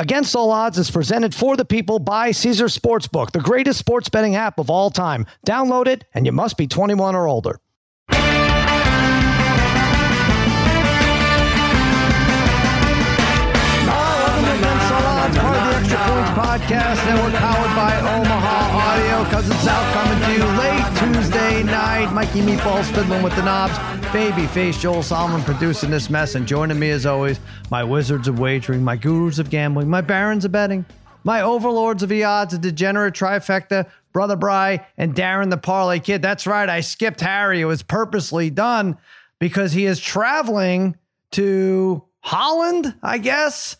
Against All Odds is presented for the people by Caesar Sportsbook, the greatest sports betting app of all time. Download it, and you must be 21 or older. Extra Points Podcast Network, powered by It's out coming to you late Tuesday night. Mikey Meatballs fiddling with the knobs. Babyface Joel Solomon producing this mess, and joining me as always, my wizards of wagering, my gurus of gambling, my barons of betting, my overlords of the odds, a degenerate trifecta, Brother Bry, and Darren the Parlay Kid. That's right, I skipped Harry. It was purposely done because he is traveling to Holland, I guess,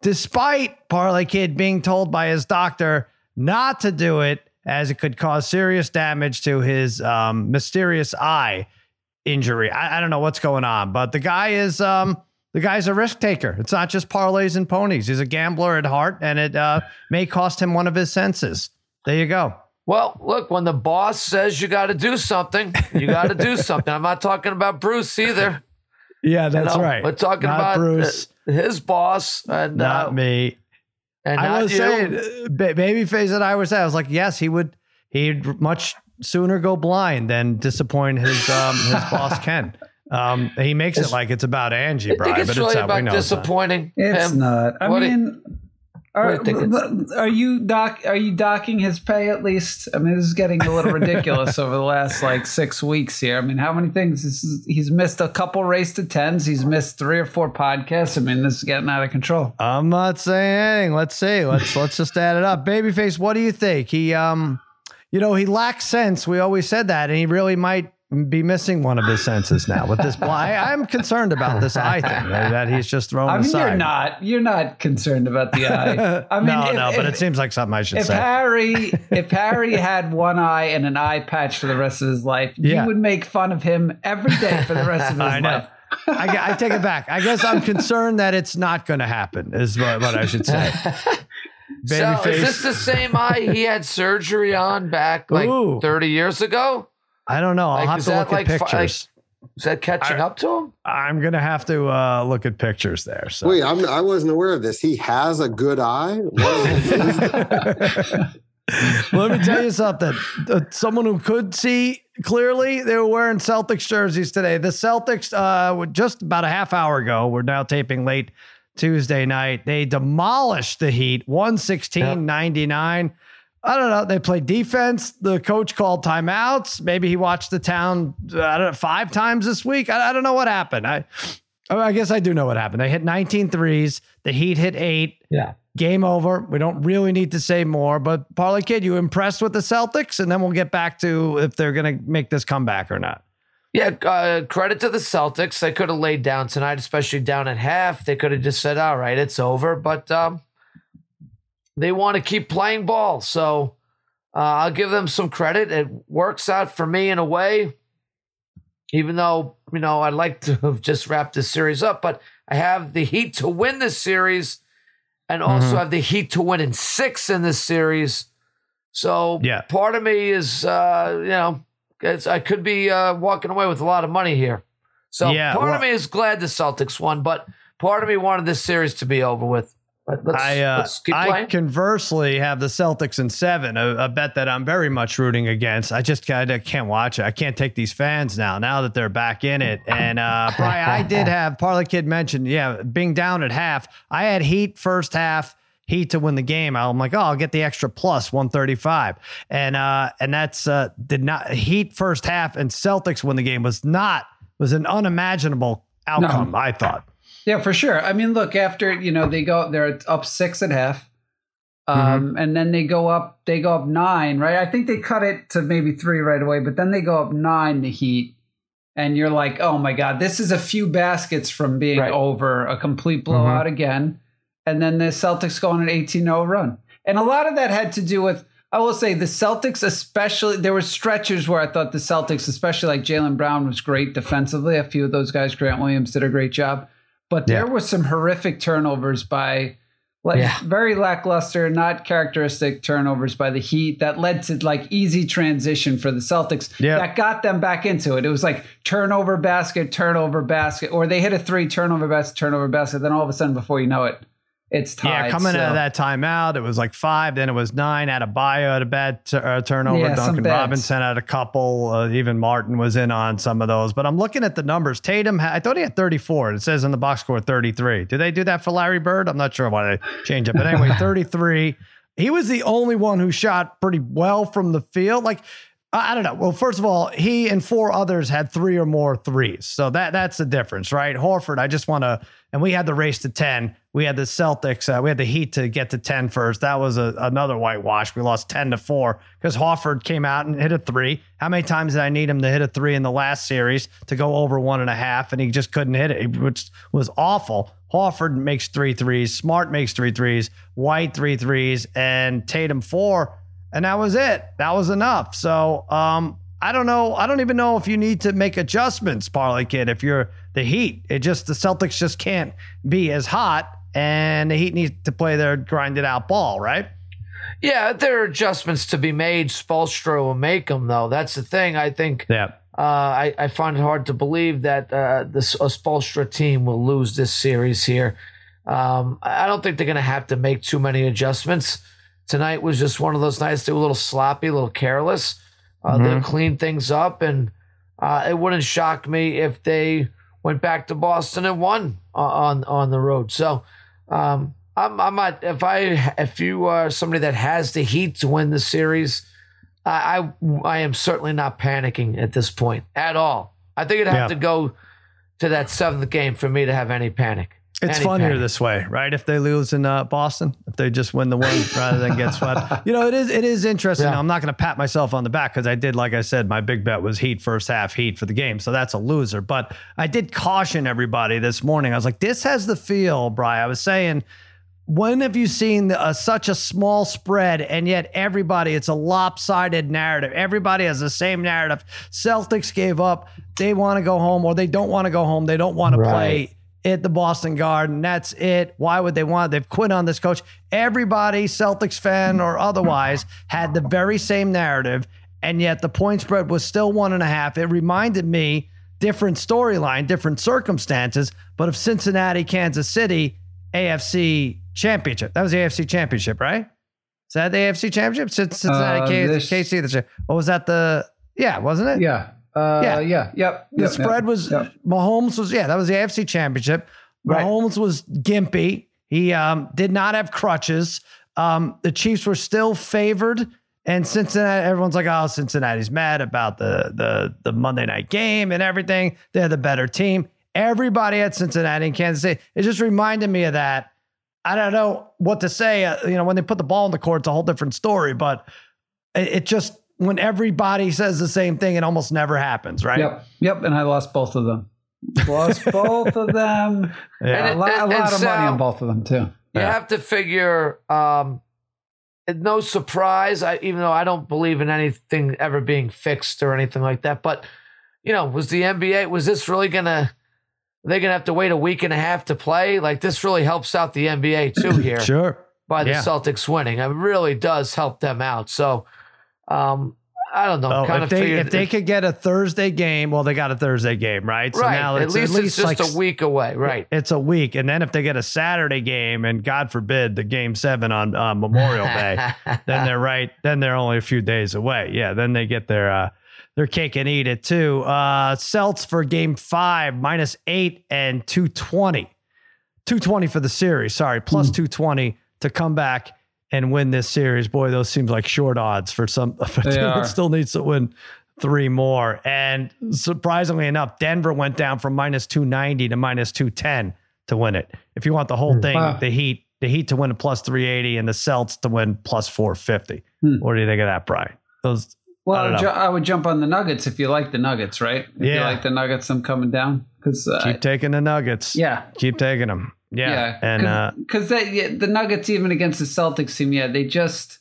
despite Parlay Kid being told by his doctor not to do it as it could cause serious damage to his um, mysterious eye injury. I, I, don't know what's going on, but the guy is um, the guy's a risk taker. It's not just parlays and ponies. He's a gambler at heart, and it uh, may cost him one of his senses. There you go. Well, look, when the boss says you got to do something, you got to do something. I'm not talking about Bruce either. Yeah, that's you know, right. We're talking not about Bruce, his boss, and not uh, me. And I was you. saying, uh, ba- babyface and I was saying, I was like, yes, he would. He'd much sooner go blind than disappoint his um, his boss Ken. Um, he makes it like it's about Angie, I Brian, think it's but really it's not. We about know it's not. disappointing It's not. I What do you- mean, are, you are you doc? Are you docking his pay at least? I mean, this is getting a little ridiculous over the last like six weeks here. I mean, how many things? Is, he's missed a couple race to tens. He's missed three or four podcasts. I mean, this is getting out of control. I'm not saying anything. Let's see. Let's let's just add it up. Babyface, what do you think? He um, you know, he lacks sense. We always said that, and he really might be missing one of his senses now with this. I, I'm concerned about this eye thing that he's just throwing I mean, aside. you're not. You're not concerned about the eye. I mean, no, if- no, but it seems like something I should if say. Harry if Harry had one eye and an eye patch for the rest of his life, Yeah. you would make fun of him every day for the rest of his I know. life. I, I take it back. I guess I'm concerned that it's not going to happen. Is what, what I should say. So Babyface. is this the same eye he had surgery on back like Ooh. 30 years ago? I don't know. I'll Like, have to look like at fi- pictures. Is that catching I- up to him? I'm gonna have to uh, look at pictures there. So. Wait, I'm, I wasn't aware of this. He has a good eye. Let me tell you something. Someone who could see clearly, they were wearing Celtics jerseys today. The Celtics, uh, just about a half hour ago, we're now taping late Tuesday night. They demolished the Heat 116 99. I don't know. They played defense. The coach called timeouts. Maybe he watched the town, uh, I don't know, five times this week. I, I don't know what happened. I, I guess I do know what happened. They hit 19 threes. The Heat hit eight. Yeah. Game over. We don't really need to say more. But Parlay Kid, you impressed with the Celtics? And then we'll get back to if they're going to make this comeback or not. Yeah, uh, credit to the Celtics. They could have laid down tonight, especially down at half. They could have just said, all right, it's over. But um, they want to keep playing ball. So uh, I'll give them some credit. It works out for me in a way, even though, you know, I'd like to have just wrapped this series up. But I have the Heat to win this series and also Mhm. have the Heat to win in six in this series. So Yeah. part of me is, uh, you know, it's, I could be uh, walking away with a lot of money here. So Yeah, part well- of me is glad the Celtics won, but part of me wanted this series to be over with. But let's, I, uh, let's keep I conversely have the Celtics in seven, a, a bet that I'm very much rooting against. I just kinda can't watch it. I can't take these fans now, now that they're back in it. And uh, Brian, I did have Parlay Kid mentioned, yeah, being down at half. I had Heat first half. Heat to win the game. I'm like, oh, I'll get the extra plus 135, and uh, and that's uh, did not Heat first half and Celtics win the game was not was an unimaginable outcome. I thought. Yeah, for sure. I mean, look, after you know they go, they're up six and a half. half, um, and then they go up, they go up nine, right? I think they cut it to maybe three right away, but then they go up nine. The Heat, and you're like, oh my god, this is a few baskets from being Right. over, a complete blowout again, and then the Celtics go on an 18-0 run, and a lot of that had to do with. I will say the Celtics, especially, there were stretches where I thought the Celtics, especially like Jaylen Brown, was great defensively. A few of those guys, Grant Williams, did a great job but there Yeah. were some horrific turnovers by like Yeah. very lackluster, not characteristic turnovers by the Heat that led to like easy transition for the Celtics Yeah. that got them back into it. It was like turnover basket, turnover basket, or they hit a three turnover basket, turnover basket. Then all of a sudden, before you know it, it's tied. Yeah, coming so- out of that timeout, it was like five. Then it was nine. Adebayo had a bad t- uh, turnover. Yeah, Duncan. Robinson had a couple. Uh, even Martin was in on some of those. But I'm looking at the numbers. Tatum, ha- I thought he had 34. It says in the box score 33. Do they do that for Larry Bird? I'm not sure why they change it. But anyway, 33. He was the only one who shot pretty well from the field. Like I I don't know. Well, first of all, he and four others had three or more threes. So that that's the difference, right? Horford, I just want to, and we had the race to 10. We had the Celtics, uh, we had the Heat to get to 10 first. That was a, another whitewash. We lost 10 to 4 because Horford came out and hit a three. How many times did I need him to hit a three in the last series to go over one and a half? And he just couldn't hit it, which was awful. Horford makes three threes, Smart makes three threes, White three threes, and Tatum four and that was it. That was enough. So um, I don't know. I don't even know if you need to make adjustments, Parlay Kid. If you're the Heat, it just the Celtics just can't be as hot, and the Heat needs to play their grinded out ball, right? Yeah, there are adjustments to be made. Spoelstra will make them, though. That's the thing. I think Yeah. uh, I, I find it hard to believe that uh, this a Spoelstra team will lose this series here. Um, I don't think they're going to have to make too many adjustments. Tonight was just one of those nights they were a little sloppy, a little careless. Uh, They'll clean things up, and uh, it wouldn't shock me if they went back to Boston and won on on the road. So um, I'm I'm not if I if you are somebody that has the Heat to win the series, I I, I am certainly not panicking at this point at all. I think it'd have Yeah. to go to that seventh game for me to have any panic. It's Any funnier this way, right? If they lose in uh, Boston, if they just win the one rather than get swept, you know, it is it is interesting. Yeah. I'm not going to pat myself on the back because I did, like I said, my big bet was Heat first half, Heat for the game, so that's a loser. But I did caution everybody this morning. I was like, this has the feel, Brian. I was saying. When have you seen uh, such a small spread and yet everybody, it's a lopsided narrative? Everybody has the same narrative. Celtics gave up. They want to go home or they don't want to go home. They don't want to play at the Boston Garden. That's it. Why would they want? They've quit on this coach. Everybody, Celtics fan or otherwise, had the very same narrative, and yet the point spread was still one and a half. It reminded me different storyline, different circumstances, but of Cincinnati, Kansas City, AFC Championship. That was the AFC Championship, right? Is that the AFC Championship? Cin- Cincinnati, Uh, this- KC. the- What was that? The yeah, wasn't it? Yeah. Uh, Yeah. yeah. Yep. The yep, spread yep, was yep. Mahomes was yeah that was the AFC Championship. Right. Mahomes was gimpy. He um, did not have crutches. Um, the Chiefs were still favored, and Cincinnati. Everyone's like, "Oh, Cincinnati's mad about the the the Monday night game and everything. They're the better team." Everybody at Cincinnati and Kansas City. It just reminded me of that. I don't know what to say. Uh, you know, when they put the ball in the court, it's a whole different story. But it, it just when everybody says the same thing, it almost never happens, right? Yep. Yep. And I lost both of them. Lost both of them. Yeah. a lot, a lot and of money on both of them too. You Yeah. have to figure, um, no surprise, I, even though I don't believe in anything ever being fixed or anything like that. But, you know, was the NBA, was this really going to, they're going to have to wait a week and a half to play? Like, this really helps out the NBA too here Sure. by the Yeah. Celtics winning. It really does help them out. So, um, I don't know. Oh, kind if of they if they could get a Thursday game, well, they got a Thursday game, right? So right. now at it's least it's just like a week away. Right. It's a week, and then if they get a Saturday game, and God forbid the game seven on uh, Memorial Day, then they're right. Then they're only a few days away. Yeah, then they get their uh, their cake and eat it too. Uh, Celts for game five minus eight and two twenty. 220 for the series. Sorry, plus Hmm. 220 to come back and win this series. Boy, those seems like short odds for some for a They team are. that still needs to win three more. And surprisingly enough, Denver went down from minus 290 to minus 210 to win it. If you want the whole thing, Wow. the Heat, the Heat to win a plus 380 and the Celts to win plus 450. Hmm. What do you think of that, Brian? Those Well, I, would ju- I would jump on the Nuggets if you like the Nuggets, right? If you Yeah. like the Nuggets, I'm coming down because uh, keep taking the Nuggets. yeah, Keep taking them. Yeah. And uh, because yeah, the Nuggets even against the Celtics team, yeah, they just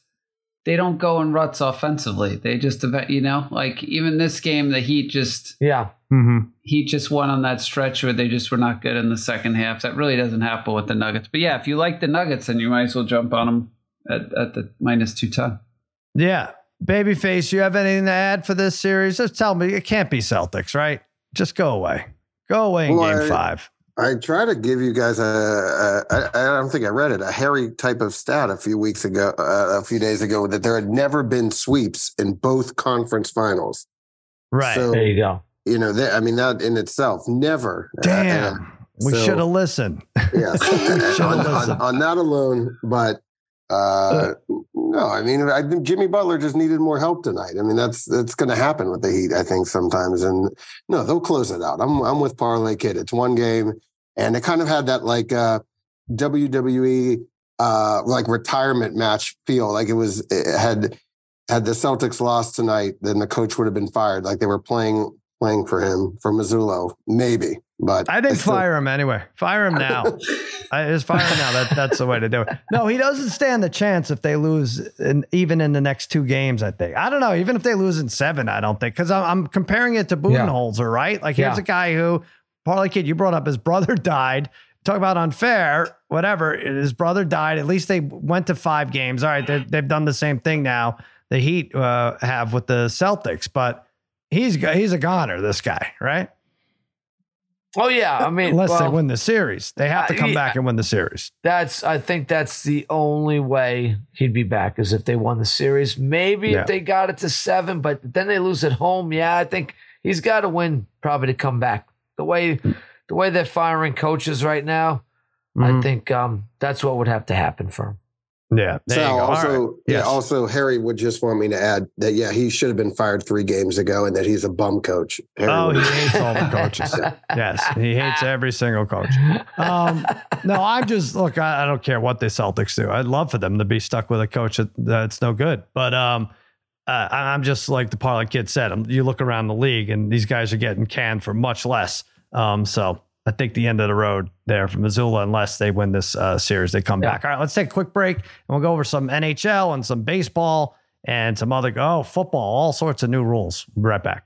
they don't go in ruts offensively. They just you know like even this game, the Heat just yeah. mhm. Heat just won on that stretch where they just were not good in the second half. That really doesn't happen with the Nuggets. But yeah, if you like the Nuggets, then you might as well jump on them at, at the minus two ton. Yeah. Babyface, you have anything to add for this series? Just tell me. It can't be Celtics, right? Just go away. Go away in Well, game I- five. I try to give you guys a, a I, I don't think I read it, a Harry type of stat a few weeks ago, uh, a few days ago, that there had never been sweeps in both conference finals. Right. So, There you go. you know, that, I mean, that in itself, never. Uh, Damn. uh, we so- should have listened. yes. Should've on, on, on that alone, but uh, no, I mean, I think Jimmy Butler just needed more help tonight. I mean, that's that's going to happen with the Heat, I think, sometimes. And no, they'll close it out. I'm I'm with Parlay Kid. It's one game, and it kind of had that like uh, WWE uh, like retirement match feel. Like it was it had had the Celtics lost tonight, then the coach would have been fired. Like they were playing playing for him for Mazzulla, maybe. But I think still- fire him anyway. Fire him now. I just fire him now. That that's the way to do it. No, he doesn't stand the chance if they lose, in, even in the next two games. I think. I don't know. Even if they lose in seven, I don't think because I'm, I'm comparing it to Budenholzer, right? Like here's Yeah. a guy who, Parlay Kid, you brought up his brother died. Talk about unfair, whatever. His brother died. At least they went to five games. All right, they- they've done the same thing now. The Heat uh, have with the Celtics, but he's he's a goner. This guy, right? Oh yeah, I mean, Unless they win the series, they have to come yeah. back and win the series. That's I think that's the only way he'd be back is if they won the series. Maybe Yeah. if they got it to seven, but then they lose at home. Yeah, I think he's got to win probably to come back. The way the way they're firing coaches right now, I Mhm. think um, that's what would have to happen for him. Yeah. There Sal, you go. Also, right. yeah, Yes. also Harry would just want me to add that yeah, he should have been fired three games ago, and that he's a bum coach. Harry Oh, he hates all the coaches. yes, he hates every single coach. Um, no, I'm just look. I, I don't care what the Celtics do. I'd love for them to be stuck with a coach that, that's no good. But um, uh, I- I'm just like the parlay kid said. um, You look around the league, and these guys are getting canned for much less. Um, so I think the end of the road there for Mazzulla, unless they win this uh, series, they come Yeah. back. All right, let's take a quick break, and we'll go over some NHL and some baseball and some other oh football, all sorts of new rules. We'll be right back.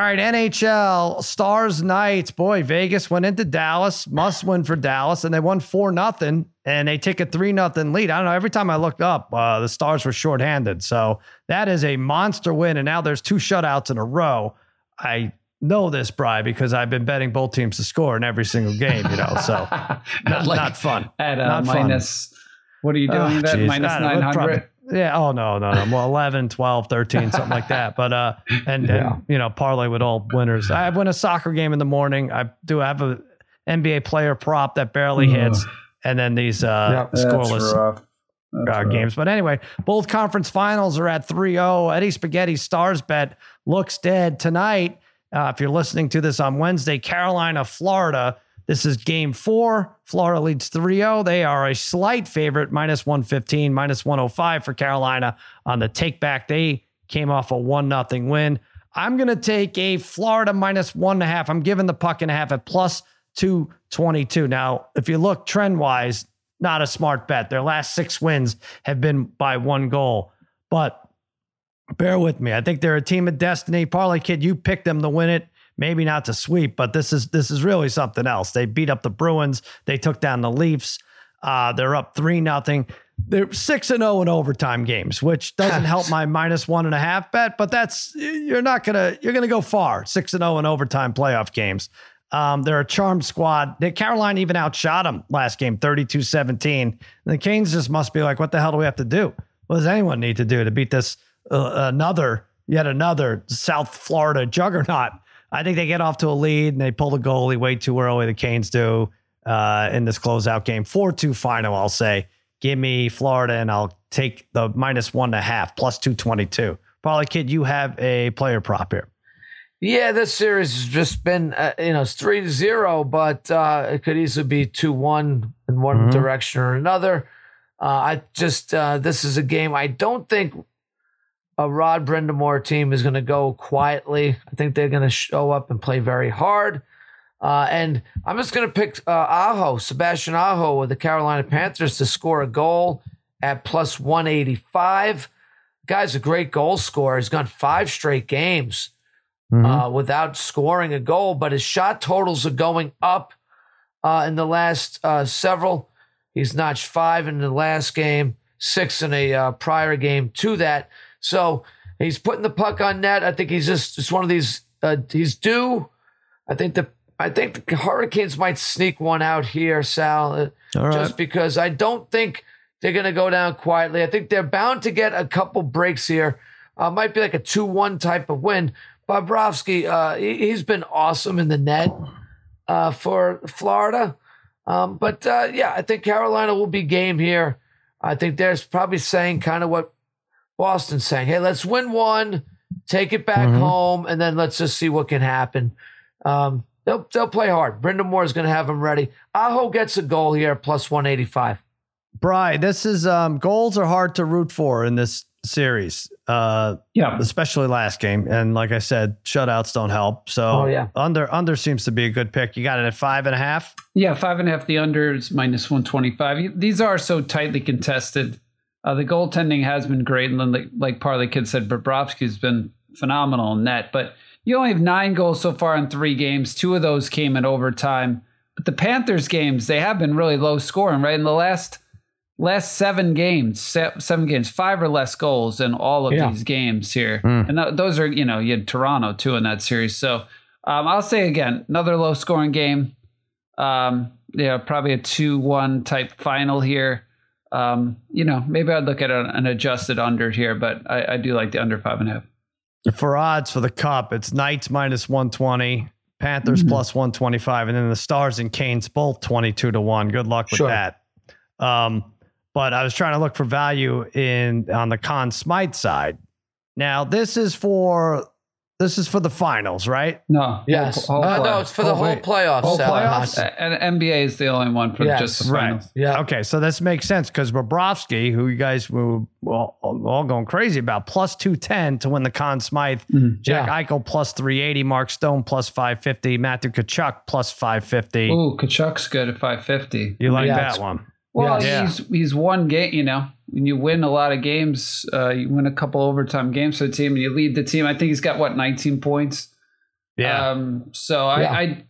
All right, NHL Stars Knights. Boy, Vegas went into Dallas, must win for Dallas, and they won four nothing, and they take a three nothing lead. I don't know. Every time I looked up, uh, the Stars were shorthanded, so that is a monster win. And now there's two shutouts in a row. I know this, Bry, because I've been betting both teams to score in every single game. You know, so not, Like not fun. At uh, Not fun. minus, what are you doing? Oh, that minus know, nine hundred. Yeah. Oh no, no, no. Well, 11, 12, 13, something like that. But uh, and, Yeah. and you know, parlay with all winners. I win a soccer game in the morning. I do have a NBA player prop that barely hits, and then these uh That's scoreless uh, games. But anyway, both conference finals are at 3-0. Eddie Spaghetti Stars bet looks dead tonight. Uh, if you're listening to this on Wednesday, Carolina, Florida. This is game four. Florida leads 3-0. They are a slight favorite, minus 115, minus 105 for Carolina on the take back. They came off a one nothing win. I'm going to take a Florida minus one and a half. I'm giving the puck and a half at plus 222. Now, if you look trend wise, not a smart bet. Their last six wins have been by one goal. But bear with me. I think they're a team of destiny. Parlay Kid, you picked them to win it. Maybe not to sweep, but this is this is really something else. They beat up the Bruins. They took down the Leafs. Uh, they're up three nothing. They're six and zero in overtime games, which doesn't help my minus one and a half bet. But that's you're not gonna you're gonna go far. Six and zero in overtime playoff games. Um, they're a charmed squad. They, Carolina even outshot them last game, 32 17. The Canes just must be like, what the hell do we have to do? What does anyone need to do to beat this uh, another, yet another South Florida juggernaut? I think they get off to a lead and they pull the goalie way too early. The Canes do uh, in this closeout game. 4 2 final, I'll say. Give me Florida and I'll take the minus one and a half, plus 222. Probably, kid, you have a player prop here. Yeah, this series has just been, uh, you know, it's 3 0, but uh, it could easily be 2 1 in one Mhm. direction or another. Uh, I just, uh, this is a game I don't think a Rod Brind'Amour team is going to go quietly. I think they're going to show up and play very hard. Uh, and I'm just going to pick uh, Aho, Sebastian Aho with the Carolina Panthers to score a goal at plus 185. Guy's a great goal scorer. He's gone five straight games uh, without scoring a goal, but his shot totals are going up uh, in the last uh, several. He's notched five in the last game, six in a uh, prior game to that. So he's putting the puck on net. I think he's just it's one of these. Uh, he's due. I think the I think the Hurricanes might sneak one out here, Sal. uh, right. just because I don't think they're going to go down quietly. I think they're bound to get a couple breaks here. Uh, might be like a 2 1 type of win. Bobrovsky, uh, he, he's been awesome in the net uh, for Florida. Um, but uh, yeah, I think Carolina will be game here. I think they're probably saying kind of what Boston's saying. Hey, let's win one, take it back Mhm. home, and then let's just see what can happen. Um, they'll, they'll play hard. Brind'Amour is going to have them ready. Aho gets a goal here, plus 185. Bry, this is um, goals are hard to root for in this series, uh, Yeah. especially last game. And like I said, shutouts don't help. So Oh, yeah. under under seems to be a good pick. You got it at five and a half. Yeah, five and a half. The under is minus one twenty five. These are so tightly contested. Uh, the goaltending has been great, and then like, like Parlay Kid said, Bobrovsky's been phenomenal in net. But you only have nine goals so far in three games. Two of those came in overtime. But the Panthers games, they have been really low scoring. Right in the last last seven games, seven games, five or less goals in all of Yeah. these games here. Hmm. And th- those are you know you had Toronto too in that series. So um, I'll say again, another low scoring game um, yeah, probably a two-one type final here. Um, you know, maybe I'd look at a, an adjusted under here, but I, I do like the under five and a half. For odds for the cup, it's Knights minus 120, Panthers Mhm. plus 125, and then the Stars and Canes both 22 to 1. Good luck with Sure. that. Um, but I was trying to look for value in on the Conn Smythe side. Now, this is for this is for the finals, right? No, Yes. whole- whole uh, no, it's for the Oh, whole wait. playoffs. Whole playoffs? And NBA is the only one for Yes, just the right. finals. Yeah. Okay, so this makes sense because Bobrovsky, who you guys were all, all going crazy about, plus 210 to win the Conn Smythe. Mhm. Jack Yeah. Eichel plus 380, Mark Stone plus 550, Matthew Tkachuk plus 550. Ooh, Tkachuk's good at five fifty. You like Yeah, that one? Well, Yeah. he's he's one game. You know, when you win a lot of games, uh, you win a couple overtime games for the team, and you lead the team. I think he's got what nineteen points. Yeah. Um, so I, Yeah. I,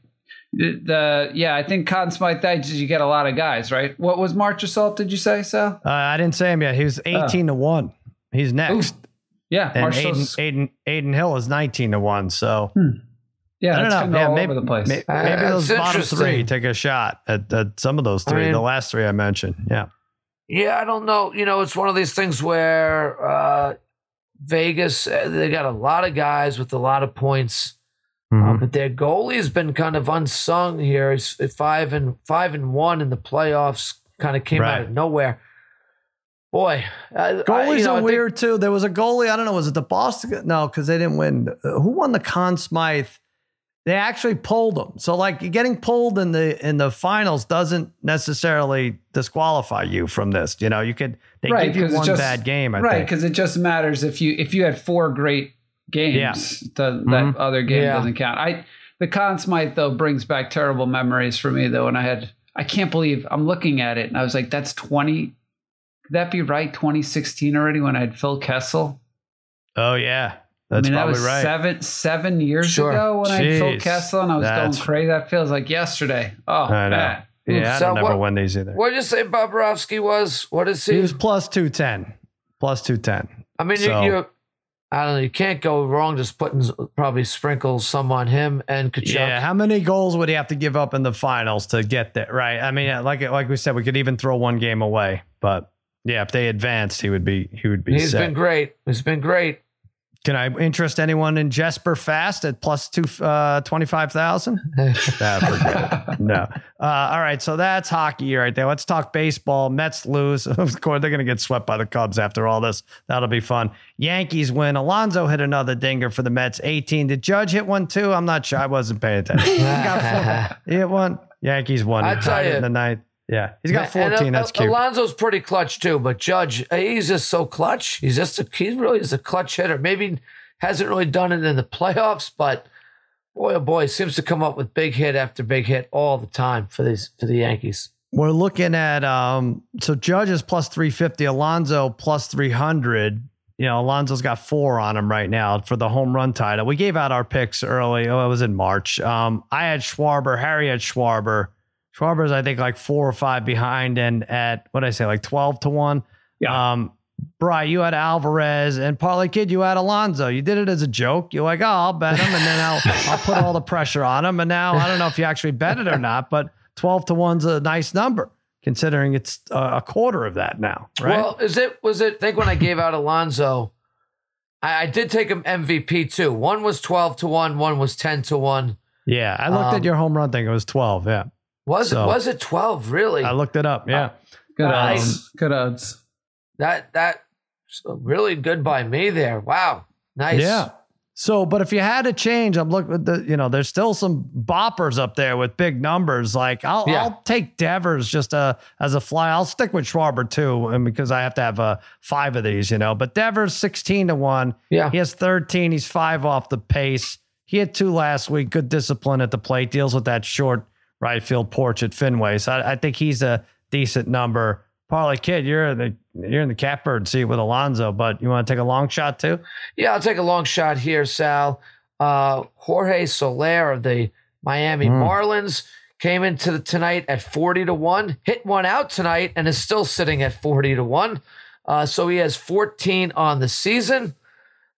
the yeah, I think Conn Smythe that you get a lot of guys, right? What was Marchessault? Did you say so? uh, I didn't say him yet. He was 18 to 1. He's next. Yeah, and March Aiden, Aiden, Adin Hill is 19 to 1. So yeah, I don't know. Yeah, all maybe, over the place. may- Uh, maybe those it's bottom three take a shot at, at some of those I three, mean- the last three I mentioned. Yeah. Yeah, I don't know. You know, it's one of these things where uh, Vegas uh, they got a lot of guys with a lot of points, uh, but their goalie's been kind of unsung here. He's five and five and one in the playoffs. Kind of came out of nowhere. Boy, I, I- Goalies you know, I are think- weird too. There was a goalie. I don't know. Was it the Boston? No, because they didn't win. Who won the Conn Smythe? They actually pulled them. So like getting pulled in the in the finals doesn't necessarily disqualify you from this. You know, you could they give you one just- bad game. I right, because it just matters if you if you had four great games, Yeah. the, that mm-hmm. other game Yeah. doesn't count. I the Conn Smythe though brings back terrible memories for me though. When I had, I can't believe I'm looking at it and I was like, that's 20. Could that be right? 2016 already when I had Phil Kessel. Oh yeah, that's I mean, probably that was right. seven seven years Sure. ago when I had Phil Kessel and I was That's- going crazy. That feels like yesterday. Oh I know. man. Yeah, I don't never what- win these either. What did you say Bobrovsky was? What is he? He was plus two ten, plus two ten. I mean, so- you, you, I don't know. You can't go wrong just putting probably sprinkles some on him and Tkachuk. Yeah, how many goals would he have to give up in the finals to get there? Right. I mean, uh, like like we said, we could even throw one game away, but yeah, if they advanced, he would be he would be He's set. been great. He's been great. Can I interest anyone in Jesper Fast at plus two uh, twenty five thousand? Nah, forget it. No. Uh, all right, so that's hockey right there. Let's talk baseball. Mets lose. Of course, they're going to get swept by the Cubs after all this. That'll be fun. Yankees win. Alonso hit another dinger for the Mets. 18. Did Judge hit one too? I'm not sure. I wasn't paying attention. He got four. He hit one. Yankees won. I He tell you. in the ninth. Yeah, he's got And, 14. uh, That's cute. Alonso's pretty clutch too, but Judge, uh, he's just so clutch. He's just a, he's really is a clutch hitter. Maybe hasn't really done it in the playoffs, but boy oh boy, seems to come up with big hit after big hit all the time for these for the Yankees. We're looking at um so Judge is plus 350, Alonso plus 300. You know, Alonso's got four on him right now for the home run title. We gave out our picks early. Oh, it was in March. Um, I had Schwarber, Harry had Schwarber. Schwarber's, I think, like four or five behind and at what did I say, like 12 to 1. Yeah. Um, Bry, you had Alvarez and Parlay Kid, you had Alonso. You did it as a joke. You're like, oh, I'll bet him, and then I'll I'll put all the pressure on him. And now I don't know if you actually bet it or not, but 12 to 1's a nice number considering it's uh, a quarter of that now, right? Well, is it was it? I think when I gave out Alonso, I, I did take him MVP too. One was twelve to one. One was ten to one. yeah, I looked um, at your home run thing. It was 12. Yeah. Was So- it? Was it twelve? Really? I looked it up. Yeah. Good Nice. odds. Good odds. that that really good by me there. Wow, nice. Yeah. So, but if you had to change, I'm looking at the, you know, there's still some boppers up there with big numbers. Like I'll, Yeah. I'll take Devers just uh, as a fly. I'll stick with Schwarber too, and because I have to have uh, five of these, you know. But Devers 16 to one. Yeah. He has 13. He's five off the pace. He had two last week. Good discipline at the plate. Deals with that short right field porch at Fenway. So I, I think he's a decent number. Parlay kid, you're in the you're in the catbird seat with Alonso, but you want to take a long shot too? Yeah, I'll take a long shot here, Sal. Uh, Jorge Soler of the Miami Hmm. Marlins came into the, tonight at 40 to 1, hit one out tonight, and is still sitting at 40 to 1. Uh, so he has 14 on the season.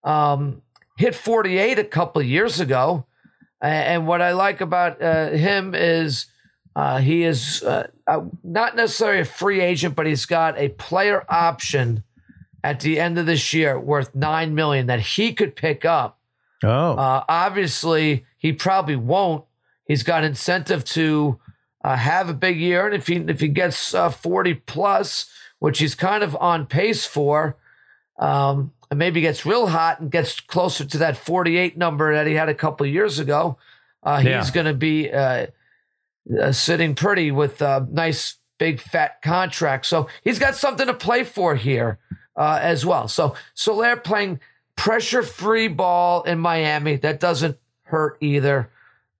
Um, hit 48 a couple of years ago. And what I like about uh, him is uh, he is uh, uh, not necessarily a free agent, but he's got a player option at the end of this year worth nine million that he could pick up. Oh, Uh, obviously, he probably won't. He's got incentive to uh, have a big year, and if he if he gets uh, forty plus, which he's kind of on pace for, um, and maybe gets real hot and gets closer to that forty-eight number that he had a couple years ago, uh, he's Yeah. going to be uh, uh, sitting pretty with a nice big fat contract. So he's got something to play for here uh, as well. So Soler playing pressure free ball in Miami that doesn't hurt either.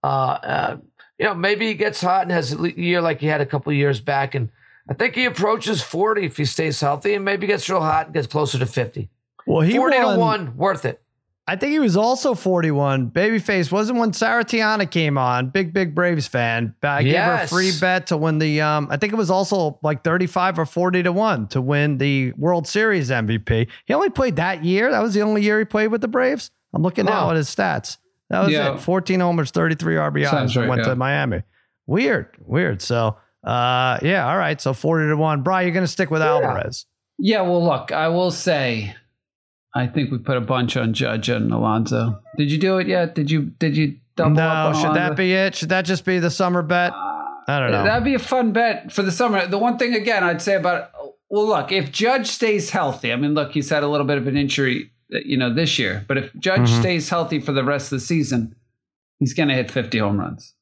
Uh, uh, you know, maybe he gets hot and has a year like he had a couple years back, and I think he approaches forty if he stays healthy, and maybe gets real hot and gets closer to fifty. Well, he Forty won, to one, worth it. I think he was also 41. Babyface wasn't when Saratiana came on. Big, big Braves fan. I gave her a free bet to win the. Um, I think it was also like 35 or 40 to one to win the World Series MVP. He only played that year. That was the only year he played with the Braves. I'm looking now at his stats. That was Yeah. it. 14 homers, 33 RBIs, Sounds right, went yeah. to Miami. Weird, weird. So uh, yeah, all right. So 40 to 1. Brian, you're going to stick with Alvarez. Yeah, well, look, I will say, I think we put a bunch on Judge and Alonso. Did you do it yet? Did you? Did you double up No, should that be it? Should that just be the summer bet? I don't know. That'd be a fun bet for the summer. The one thing again I'd say about well, look, if Judge stays healthy, I mean, look, he's had a little bit of an injury, you know, this year, but if Judge Mhm. stays healthy for the rest of the season, he's going to hit 50 home runs.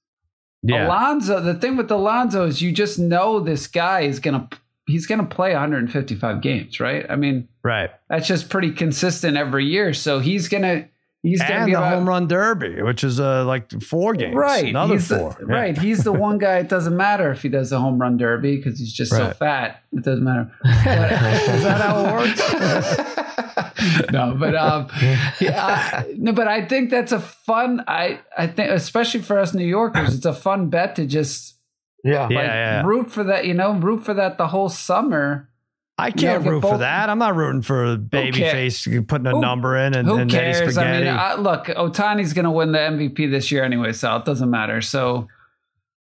Yeah. Alonso, the thing with Alonso is you just know this guy is going to he's going to play 155 games, right? I mean, Right. that's just pretty consistent every year. So he's going to he's going to be the about, home run derby, which is uh, like four games. Right. Another he's the- four. Yeah. Right. He's the one guy. It doesn't matter if he does a home run derby because he's just so fat. It doesn't matter. But- Is that how it works? no, but um, yeah, I- no, but I think that's a fun. I I think especially for us New Yorkers, it's a fun bet to just Yeah. Yeah, like yeah. root for that. You know, root for that the whole summer. I can't get root for that. I'm not rooting for baby cares? face putting a Who- number in and, Who and Eddie cares? I mean, I, look, Ohtani's going to win the MVP this year anyway, so it doesn't matter. So,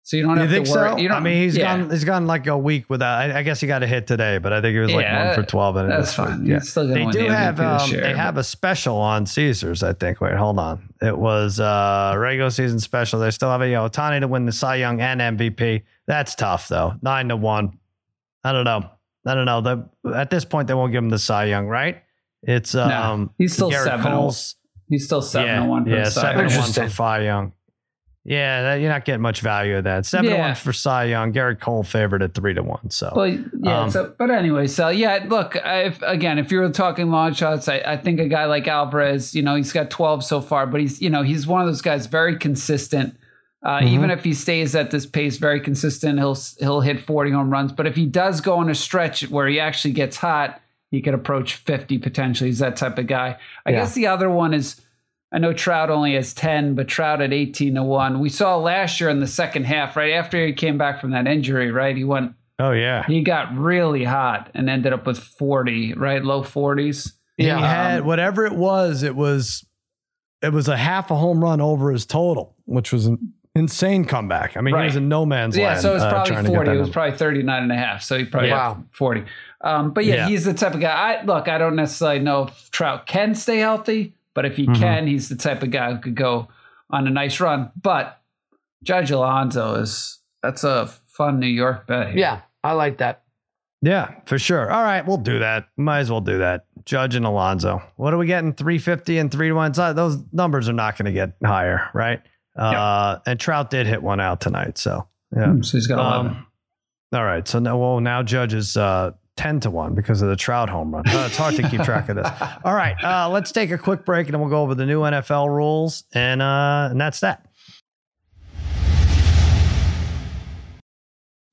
so you don't you have think to worry. so? You don't, I mean, he's yeah. gone. He's gone like a week without. I, I guess he got a hit today, but I think he was like Yeah, one for twelve. And That's fine. Yeah. He's still They do have. Um, year. they have a special on Caesars. I think. Wait, hold on. It was uh regular season special. They still have a Ohtani to win the Cy Young and MVP. That's tough though. Nine to one. I don't know. I don't know. The, at this point, they won't give him the Cy Young, right? It's um. he's still Gerrit seven. Cole's- He's still seven yeah, to one. For yeah, the seven to one for Cy Young. Yeah, that, you're not getting much value of that. Seven to one for Cy Young. Gerrit Cole favored at three to one. So Well, yeah. Um, so, but anyway, so yeah, look, if again, if you're talking long shots, I, I think a guy like Alvarez, you know, he's got 12 so far, but he's, you know, he's one of those guys very consistent. Uh, Mm-hmm. Even if he stays at this pace, very consistent, he'll he'll hit 40 home runs. But if he does go on a stretch where he actually gets hot, he could approach 50 potentially. He's that type of guy. I Yeah. guess the other one is. I know Trout only has 10, but Trout at 18 to 1. We saw last year in the second half, right after he came back from that injury, right? He went oh yeah, he got really hot and ended up with 40, right? Low 40s. Yeah. he had Um, whatever it was. It was it was a half a home run over his total, which was an insane comeback. I mean, he was in no man's Yeah, land. Yeah, so it was uh, probably trying to get 40. It was number. probably 39 and a half. So he probably Wow. had 40. Um, but yeah, Yeah. he's the type of guy. I Look, I don't necessarily know if Trout can stay healthy, but if he Mhm. can, he's the type of guy who could go on a nice run. But Judge Alonso is, that's a fun New York bet. here. Yeah. I like that. Yeah, for sure. All right, we'll do that. Might as well do that. Judge and Alonso. What are we getting? 350 and 3 to 1. So Those numbers are not going to get higher, right? Uh, and Trout did hit one out tonight. So, yeah. Hmm, So he's got 11. Um, all right. So now, well, now Judge is uh, 10 to 1 because of the Trout home run. Uh, it's hard to keep track of this. All right. Uh, let's take a quick break and then we'll go over the new NFL rules. And, uh, and that's that.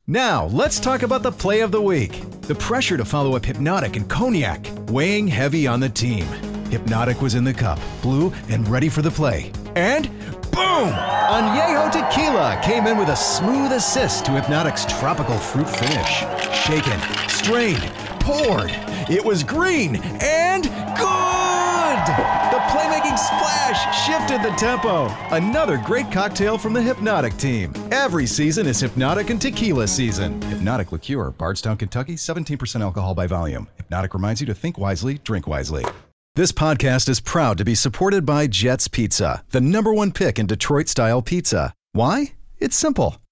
Now, let's talk about the play of the week. The pressure to follow up Hypnotic and Cognac, weighing heavy on the team. Hypnotic was in the cup, blue, and ready for the play. And boom! Añejo Tequila came in with a smooth assist to Hypnotic's tropical fruit finish. Shaken, strained, poured. It was green and good! The playmaking splash shifted the tempo. Another great cocktail from the Hypnotic team. Every season is Hypnotic and Tequila season. Hypnotic Liqueur, Bardstown, Kentucky, 17% alcohol by volume. Hypnotic reminds you to think wisely, drink wisely. This podcast is proud to be supported by Jets Pizza, the number one pick in Detroit style pizza. Why? It's simple.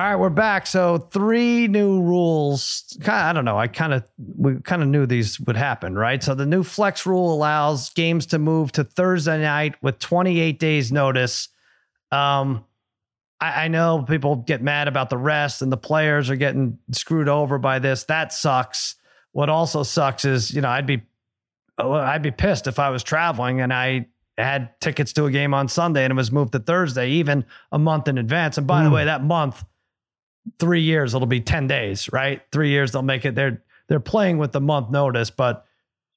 All right, we're back. So three new rules. I don't know. I kind of we kind of knew these would happen, right? So the new flex rule allows games to move to Thursday night with 28 days notice. Um, I, I know people get mad about the rest, and the players are getting screwed over by this. That sucks. What also sucks is, you know, I'd be oh, I'd be pissed if I was traveling and I had tickets to a game on Sunday and it was moved to Thursday, even a month in advance. And by the way, that month, three years, it'll be 10 days, right? Three years, they'll make it. They're they're playing with the month notice, but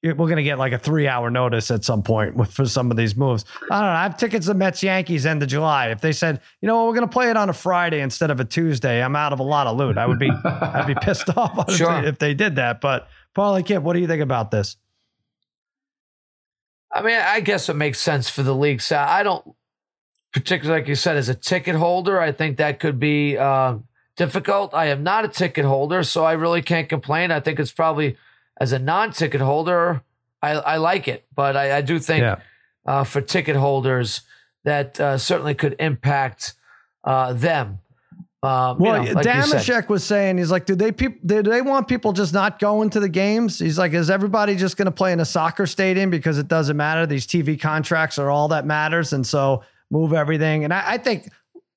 we're going to get like a three hour notice at some point with, for some of these moves. I don't know. I have tickets to Mets Yankees end of July. If they said, you know what, we're going to play it on a Friday instead of a Tuesday, I'm out of a lot of loot. I would be, I'd be pissed off sure. if they did that. But Parlay Kid, what do you think about this? I mean, I guess it makes sense for the league. So I don't, particularly like you said, as a ticket holder, I think that could be uh, difficult. I am not a ticket holder, so I really can't complain. I think it's probably as a non-ticket holder, I, I like it, but I, I do think yeah. uh, for ticket holders that uh, certainly could impact uh, them. Um, well, you know, like Damashek was saying, he's like, do they people do they want people just not going to the games? He's like, is everybody just going to play in a soccer stadium because it doesn't matter? These TV contracts are all that matters, and so move everything. And I, I think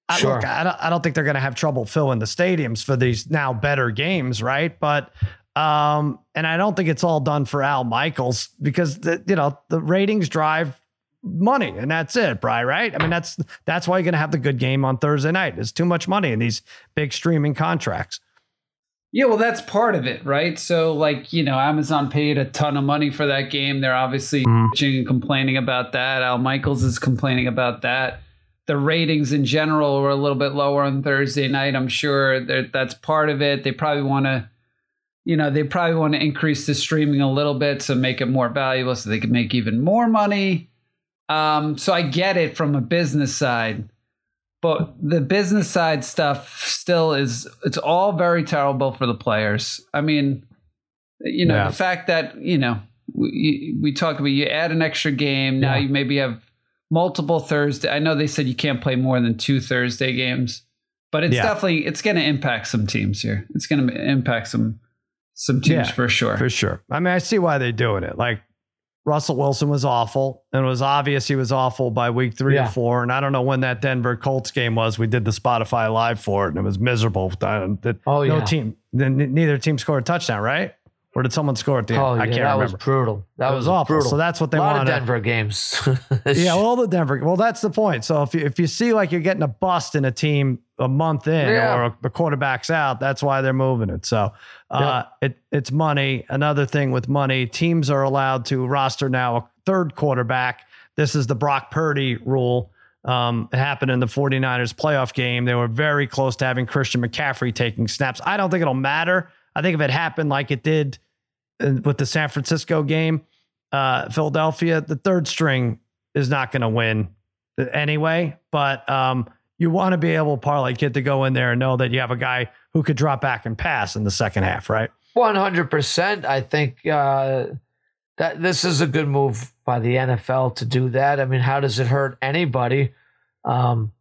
I, sure. Look, I don't, I don't think they're going to have trouble filling the stadiums for these now better games, right? But um, and I don't think it's all done for Al Michaels because the you know the ratings drive money and that's it, Bry, right? I mean that's that's why you're gonna have the good game on Thursday night. There's too much money in these big streaming contracts. Yeah, well, that's part of it, right? So, like, you know, Amazon paid a ton of money for that game. They're obviously mm. and complaining about that. Al Michaels is complaining about that. The ratings in general were a little bit lower on Thursday night. I'm sure that that's part of it. They probably want to you know, they probably want to increase the streaming a little bit to make it more valuable so they can make even more money. Um, so I get it from a business side, but the business side stuff still is, it's all very terrible for the players. I mean, you know, yeah. the fact that, you know, we, we talk about you add an extra game. Now yeah. you maybe have multiple Thursday. I know they said you can't play more than two Thursday games, but it's yeah. definitely, it's going to impact some teams here. It's going to impact some some teams yeah, for sure. For sure. I mean, I see why they're doing it. Like Russell Wilson was awful, and it was obvious he was awful by week three yeah. or four. And I don't know when that Denver Colts game was. We did the Spotify live for it, and it was miserable. oh no yeah. team, neither team scored a touchdown, right? Or did someone score at the end? Oh, I can't that remember. was brutal. That was, was, awful. Brutal. So that's what they want. Denver games. yeah, all the Denver. Well, that's the point. So if you, if you see like you're getting a bust in a team a month in yeah. or the quarterback's out, that's why they're moving it. So uh, yeah. it it's money. Another thing with money, teams are allowed to roster now a third quarterback. This is the Brock Purdy rule. Um, it happened in the 49ers playoff game. They were very close to having Christian McCaffrey taking snaps. I don't think it'll matter. I think if it happened like it did with the San Francisco game, uh, Philadelphia, the third string is not going to win anyway. But um, you want to be able, parlay kid, to go in there and know that you have a guy who could drop back and pass in the second half, right? One hundred percent. I think uh, that this is a good move by the NFL to do that. I mean, how does it hurt anybody? Um,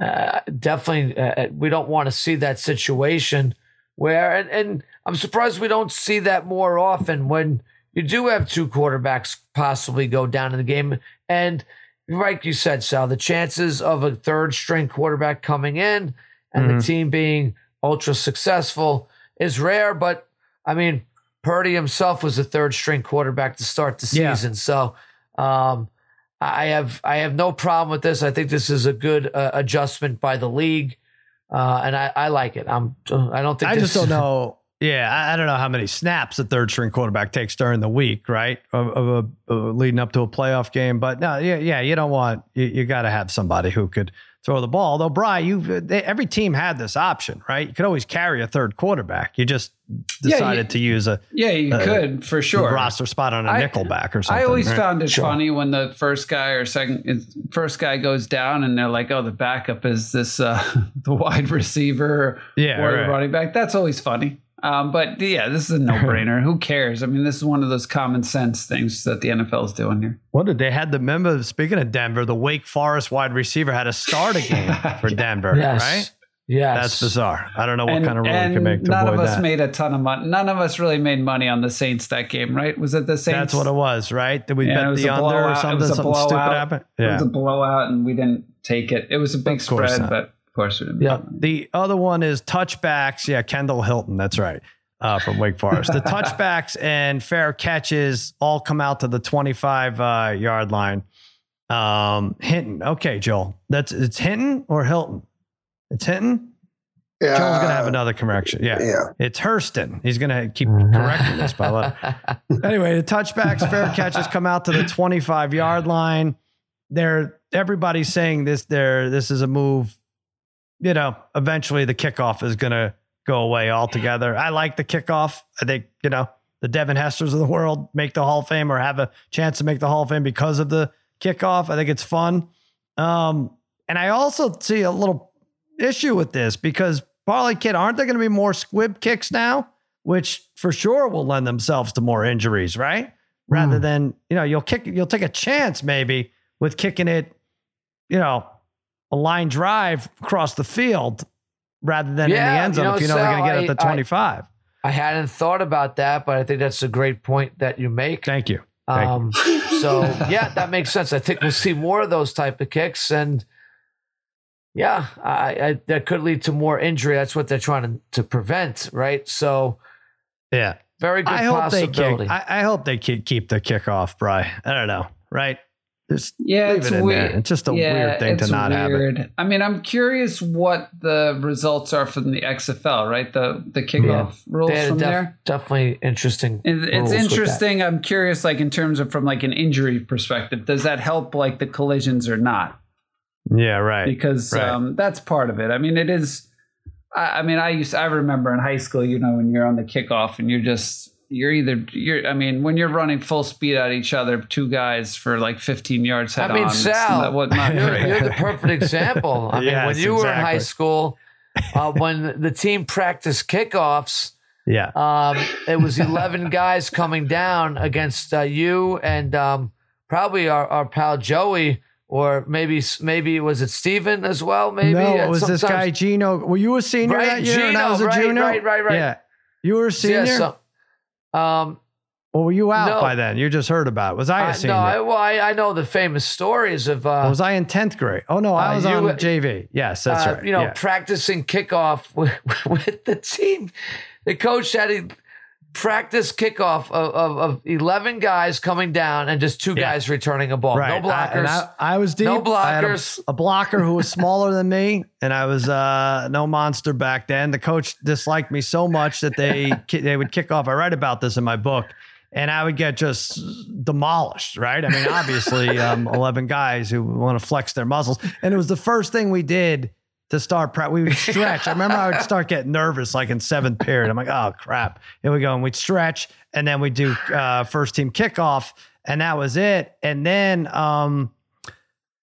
uh, definitely, uh, we don't want to see that situation where and, and I'm surprised we don't see that more often when you do have two quarterbacks possibly go down in the game. And like you said, Sal, the chances of a third string quarterback coming in and mm-hmm. the team being ultra successful is rare. But I mean, Purdy himself was a third string quarterback to start the season. Yeah. So um, I have I have no problem with this. I think this is a good uh, adjustment by the league uh, and I, I like it. I'm I don't think I just don't know. Yeah, I, I, don't know how many snaps a third string quarterback takes during the week, right? Of, of, a, of leading up to a playoff game. But no, yeah, yeah, you don't want you, you got to have somebody who could throw the ball. Though, Bry, you they, every team had this option, right? You could always carry a third quarterback. You just decided yeah, you, to use a yeah, you a, could for sure roster spot on a I, nickelback or something. I always right? found it sure. funny when the first guy or second first guy goes down and they're like, "Oh, the backup is this uh, the wide receiver yeah, or right. running back." That's always funny. Um, but yeah, this is a no-brainer. Who cares? I mean, this is one of those common sense things that the NFL is doing here. What did they had the member? Speaking of Denver, the Wake Forest wide receiver had to start a game for Denver, yes. right? Yeah, that's bizarre. I don't know what and, kind of rule you can make. To that. none of us that. made a ton of money. None of us really made money on the Saints that game, right? Was it the Saints? That's what it was, right? Did we yeah, bet the under blowout. or something? Something stupid happened. Yeah. It was a blowout, and we didn't take it. It was a big spread, not. but of course we didn't. Yeah. The other one is touchbacks. Yeah, Kendall Hilton. That's right uh, from Wake Forest. The touchbacks and fair catches all come out to the 25 uh, yard line. Um, Hinton. Okay, Joel. That's it's Hinton or Hilton. It's Hinton. Yeah, Joel's gonna have another correction. Yeah. Yeah. It's Hurston. He's gonna keep correcting this, by the way. Anyway, the touchbacks, fair catches come out to the 25 yard line. They're everybody's saying this. There, this is a move. You know, eventually the kickoff is gonna go away altogether. I like the kickoff. I think you know the Devin Hesters of the world make the Hall of Fame or have a chance to make the Hall of Fame because of the kickoff. I think it's fun. Um, and I also see a little issue with this because Parlay Kid, aren't there going to be more squib kicks now, which for sure will lend themselves to more injuries, right? Rather than you know you'll kick you'll take a chance maybe with kicking it, you know, a line drive across the field rather than in the Yeah, end you zone know, if you know they're going to get Sal, it to I- I- 25. I hadn't thought about that, but I think that's a great point that you make. Thank you. Thank Um, so yeah, that makes sense. I think we'll see more of those type of kicks, and yeah, I, I, that could lead to more injury. That's what they're trying to, to prevent, right? So Yeah. very good I hope they kick. I, I hope they keep, keep the kickoff, Bry. I don't know, right? Just Yeah, it's it weird. there. It's just a yeah, weird thing to not have it. I mean, I'm curious what the results are from the XFL, right? The the kickoff rules They had from def- there. definitely interesting. It- It's interesting. I'm curious, like in terms of from like an injury perspective, does that help like the collisions or not? Yeah, right. Because Right. um, that's part of it. I mean, it is. I, I mean, I used. I remember in high school, you know, when you're on the kickoff and you're just you're either you're. I mean, when you're running full speed at each other, two guys for like 15 yards head I mean, on. Sal, not- what not you're, you're the perfect example. I mean, when Yes, you were in high school, uh, when the team practiced kickoffs, yeah. um, it was 11 guys coming down against uh, you and um, probably our, our pal Joey, or maybe maybe was it Steven as well? Maybe no, it was this guy Gino. Were you a senior Right, that year? and I was a right, junior. right, right, right. Yeah, you were a senior. Yeah, so, um, or were you out No. by then? You just heard about. it. Was I senior? no, I, well, I, I know the famous stories of uh, was I in tenth grade? Oh no, I Uh, was you on JV. Yes, that's uh, right. You know, yeah. practicing kickoff with, with the team. The coach had practice kickoff of, of, of 11 guys coming down and just two Yeah. guys returning a ball. right. No I, blockers. I, I was deep. No I had a- blockers. a, blocker who was smaller than me, and I was uh, no monster back then. The coach disliked me so much that they they would kick off. I write about this in my book. And I would get just demolished, right? I mean, obviously, um, 11 guys who want to flex their muscles. And it was the first thing we did to start prep. We would stretch. I remember I would start getting nervous like in seventh period. I'm like, oh crap. Here we go. And we'd stretch and then we'd do uh, first team kickoff. And that was it. And then um,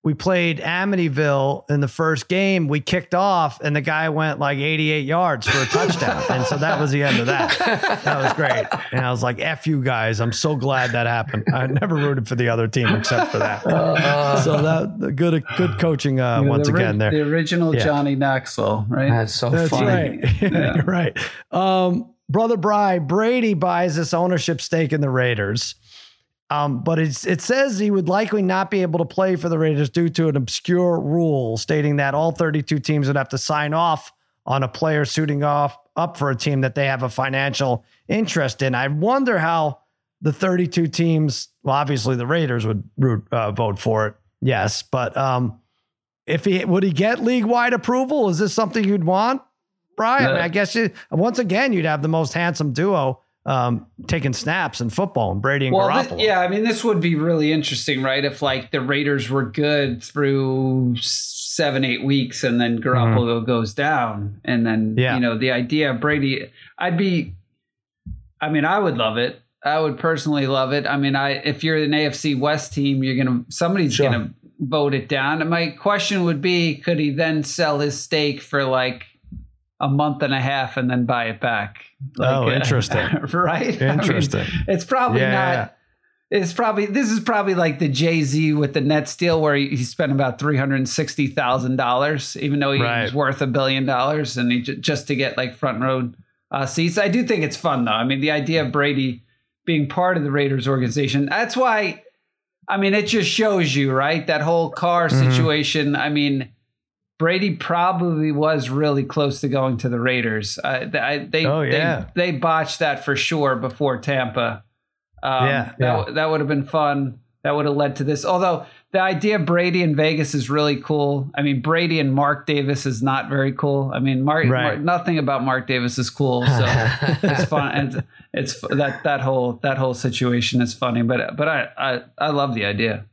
we played Amityville in the first game. We kicked off and the guy went like 88 yards for a touchdown. and so that was the end of that. That was great. And I was like, F you guys. I'm so glad that happened. I never rooted for the other team except for that. Uh, so that good good coaching uh, You know, once the, again there. The original Yeah. Johnny Knoxville, right? that's so That's funny. right. You're right. Um, Brother Bry, Brady buys this ownership stake in the Raiders. Um, but it's, it says he would likely not be able to play for the Raiders due to an obscure rule stating that all 32 teams would have to sign off on a player suiting off up for a team that they have a financial interest in. I wonder how the 32 teams, well, obviously the Raiders would root, uh, vote for it. Yes. But um, if he would he get league wide approval? Is this something you'd want? Brian, I, mean, I guess you, once again, you'd have the most handsome duo um, taking snaps in football, and Brady and Well, Garoppolo. yeah, I mean, this would be really interesting, right? If like the Raiders were good through seven, eight weeks, and then Garoppolo goes down, and then Mm-hmm. Yeah. you know the idea of Brady, I'd be, I mean, I would love it. I would personally love it. I mean, I if you're an AFC West team, you're gonna somebody's Sure. gonna vote it down. And my question would be, could he then sell his stake for like a month and a half and then buy it back? Oh, uh, interesting. right? I mean, Interesting. it's probably Yeah, not. It's probably this is probably like the Jay Z with the Nets deal where he, he spent about three hundred sixty thousand dollars, even though he Right. was worth a billion dollars, and he j- just to get like front row uh, seats. I do think it's fun though. I mean, the idea of Brady being part of the Raiders organization. That's why. I mean, it just shows you right that whole car Mhm. situation. I mean. Brady probably was really close to going to the Raiders. Uh, I, they, Oh, yeah. they they botched that for sure before Tampa. Um, Yeah, that, that would have been fun. That would have led to this. Although the idea of Brady in Vegas is really cool. I mean, Brady and Mark Davis is not very cool. I mean, Mark, Right. Mark nothing about Mark Davis is cool. So it's fun. And it's that that whole that whole situation is funny. But but I I, I love the idea.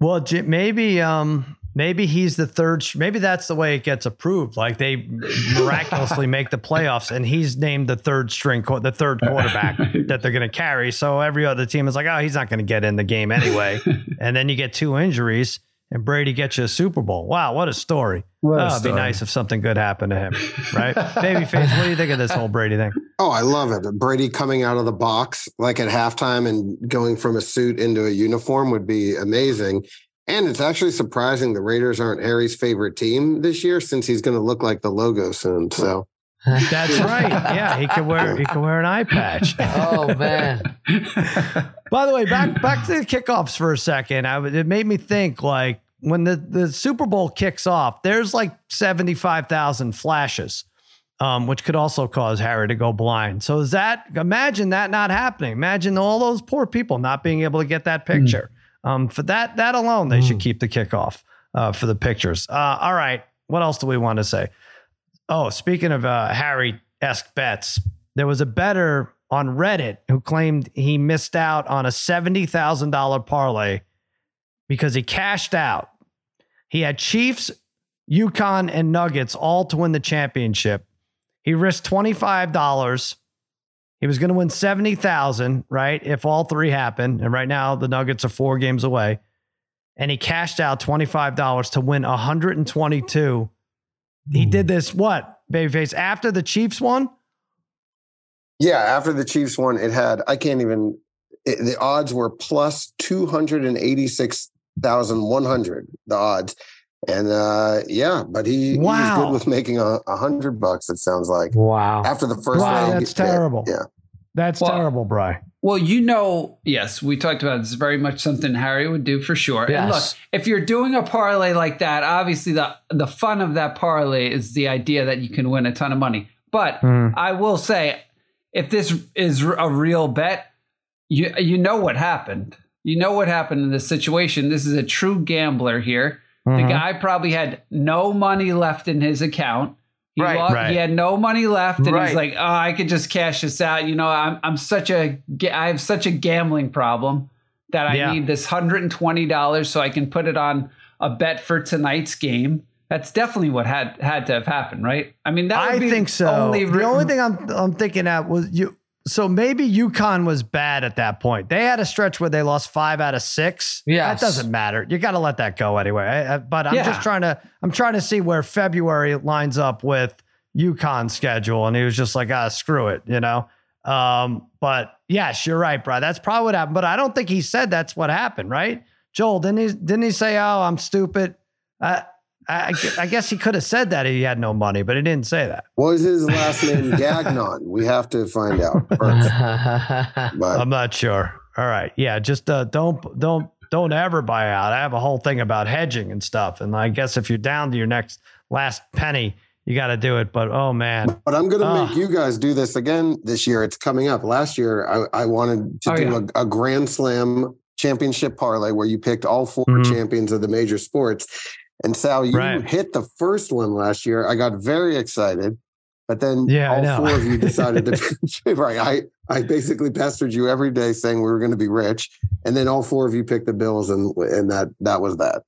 Well, maybe um maybe he's the third. sh- Maybe that's the way it gets approved. Like they miraculously make the playoffs, and he's named the third string, qu- the third quarterback that they're going to carry. So every other team is like, oh, he's not going to get in the game anyway. and then you get two injuries, and Brady gets you a Super Bowl. Wow, what a story! What a oh, it'd be nice if something good happened to him, right? baby Babyface, what do you think of this whole Brady thing? Oh, I love it. Brady coming out of the box like at halftime and going from a suit into a uniform would be amazing. And it's actually surprising the Raiders aren't Harry's favorite team this year since he's going to look like the logo soon. So That's right. Yeah, he can wear he could wear an eye patch. oh man. By the way, back back to the kickoffs for a second. I, it made me think like when the, the Super Bowl kicks off, there's like 75,000 flashes, um, which could also cause Harry to go blind. So is that, imagine that not happening. Imagine all those poor people not being able to get that picture. Um, for that, that alone, they should keep the kickoff uh, for the pictures. Uh, all right. What else do we want to say? Oh, speaking of uh, Harry esque bets, there was a better on Reddit who claimed he missed out on a $70,000 parlay because he cashed out. He had Chiefs, UConn, and Nuggets all to win the championship. He risked $25. He was going to win 70,000, right? If all three happen. And right now the Nuggets are 4 games away. And he cashed out $25 to win 122. He hmm. did this what? Babyface after the Chiefs won? yeah, after the Chiefs won, it had I can't even. It, the odds were plus two hundred and eighty six thousand one hundred. The odds, and uh yeah, but he, he was good with making a, a hundred bucks. It sounds like Wow. after the first Wow, leg. that's yeah, terrible. Yeah. That's Well- terrible, Bry. Well, you know, yes, we talked about this is very much something Harry would do for sure. And look, Yes. if you're doing a parlay like that, obviously the the fun of that parlay is the idea that you can win a ton of money. But Mm. I will say, if this is a real bet, you you know what happened. You know what happened in this situation. This is a true gambler here. Mhm. The guy probably had no money left in his account. He, Right. lo- Right. he had no money left, and Right. he's like, "Oh, I could just cash this out." You know, I'm I'm such a I have such a gambling problem that I Yeah. need this hundred and twenty dollars so I can put it on a bet for tonight's game. That's definitely what had had to have happened, right? I mean, that would I be think so. Only the only thing I'm I'm thinking at was you. So maybe UConn was bad at that point. They had a stretch where they lost five out of six. Yeah, that doesn't matter. You got to let that go anyway. But I'm Yeah. just trying to I'm trying to see where February lines up with UConn's schedule, and he was just like, ah, screw it, you know. Um, but yes, you're right, bro. That's probably what happened. But I don't think he said that's what happened, right? Joel, didn't he? Didn't he say, "Oh, I'm stupid"? I, I, I guess he could have said that he had no money, but he didn't say that. What was his last name? Gagnon. We have to find out first. I'm not sure. All right, yeah, just uh, don't don't don't ever buy out. I have a whole thing about hedging and stuff, and I guess if you're down to your next last penny, you got to do it. But oh man, but I'm going to Ah. make you guys do this again this year. It's coming up. Last year, I, I wanted to Oh, do yeah. a, a Grand Slam championship parlay where you picked all 4 Mhm. champions of the major sports. And Sal, you Right. hit the first one last year. I got very excited, but then Yeah, all four of you decided to right. I I basically pestered you every day saying we were going to be rich, and then all four of you picked the Bills, and and that that was that.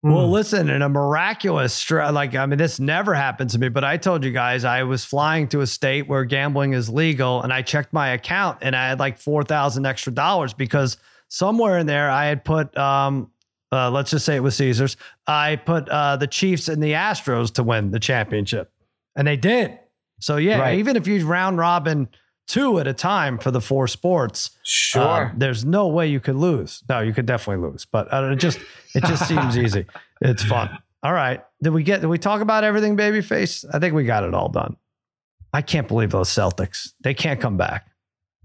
Well, listen, in a miraculous, stra- like, I mean, this never happened to me, but I told you guys I was flying to a state where gambling is legal and I checked my account and I had like 4,000 extra dollars because somewhere in there I had put, um, uh, let's just say it was Caesars. I put uh, the Chiefs and the Astros to win the championship and they did. So, yeah, Right. even if you round robin two at a time for the four sports, Sure. uh, there's no way you could lose. No, you could definitely lose, but uh, it just it just seems easy. It's fun. All right, did we get? Did we talk about everything, babyface? I think we got it all done. I can't believe those Celtics. They can't come back.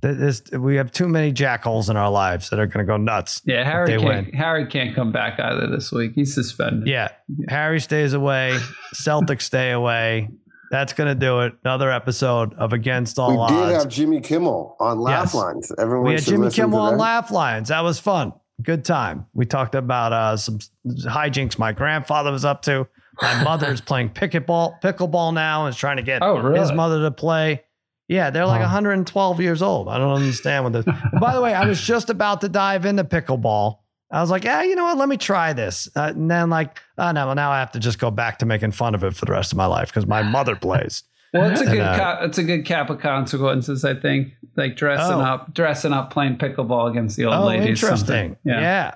There- there's- we have too many jackholes in our lives that are going to go nuts. yeah, Harry can't, win. Harry can't come back either this week. He's suspended. Yeah, Harry stays away. Celtics stay away. That's going to do it. Another episode of Against All we Odds. did have Jimmy Kimmel on Laugh Yes. Lines. Everyone we had Jimmy Kimmel on that. Laugh Lines. That was fun. good time. We talked about uh, some hijinks my grandfather was up to. My mother is playing pickleball, pickleball now, and is trying to get Oh, really? his mother to play. Yeah, they're like Huh. 112 years old. I don't understand what this. And by the way, I was just about to dive into pickleball. I was like, yeah, you know what? Let me try this. Uh, and then like, oh no, well now I have to just go back to making fun of it for the rest of my life because my mother plays. Well, it's a And, good uh, cap, it's a good cap of consequences, I think. Like dressing Oh. up, dressing up, playing pickleball against the old Oh, ladies. interesting. Yeah. Yeah.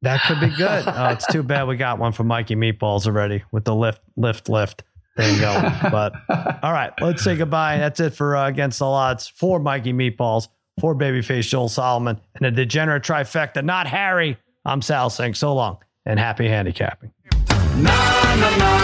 That could be good. oh, it's too bad we got one from Mikey Meatballs already with the lift, lift, lift there you go. but all right, let's say goodbye. That's it for uh, Against the Odds for Mikey Meatballs, for Babyface Joel Solomon, and a degenerate trifecta, not Harry. I'm Sal Singh. so long and happy handicapping. Na, na, na,